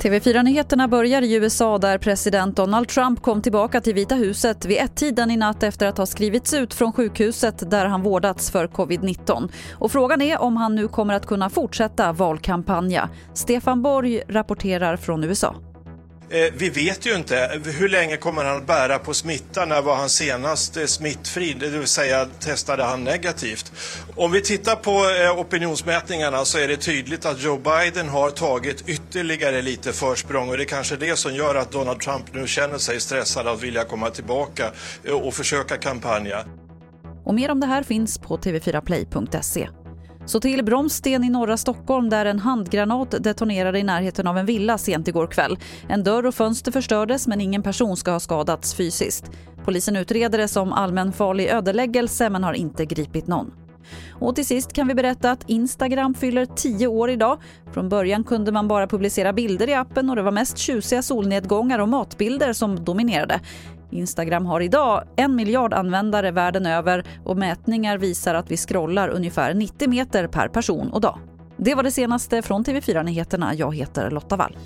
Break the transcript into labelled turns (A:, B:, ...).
A: TV4-nyheterna börjar i USA där president Donald Trump kom tillbaka till Vita huset vid ett-tiden i natt efter att ha skrivits ut från sjukhuset där han vårdats för covid-19. Och frågan är om han nu kommer att kunna fortsätta valkampanja. Stefan Borg rapporterar från USA.
B: Eh, vi vet ju inte hur länge kommer han att bära på smittan, När var han senast eh, smittfri? Det vill säga testade han negativt. Om vi tittar på eh, opinionsmätningarna så är det tydligt att Joe Biden har tagit ytterligare lite försprång och det är kanske det som gör att Donald Trump nu känner sig stressad att vilja komma tillbaka och försöka kampanja.
A: Och mer om det här finns på tv4play.se. Så till Bromsten i norra Stockholm där en handgranat detonerade i närheten av en villa sent igår kväll. En dörr och fönster förstördes men ingen person ska ha skadats fysiskt. Polisen utreder det som allmänfarlig ödeläggelse men har inte gripit någon. Och till sist kan vi berätta att Instagram fyller 10 år idag. Från början kunde man bara publicera bilder i appen och det var mest tjusiga solnedgångar och matbilder som dominerade. Instagram har idag en miljard användare världen över och mätningar visar att vi scrollar ungefär 90 meter per person och dag. Det var det senaste från TV4 Nyheterna. Jag heter Lotta Wall.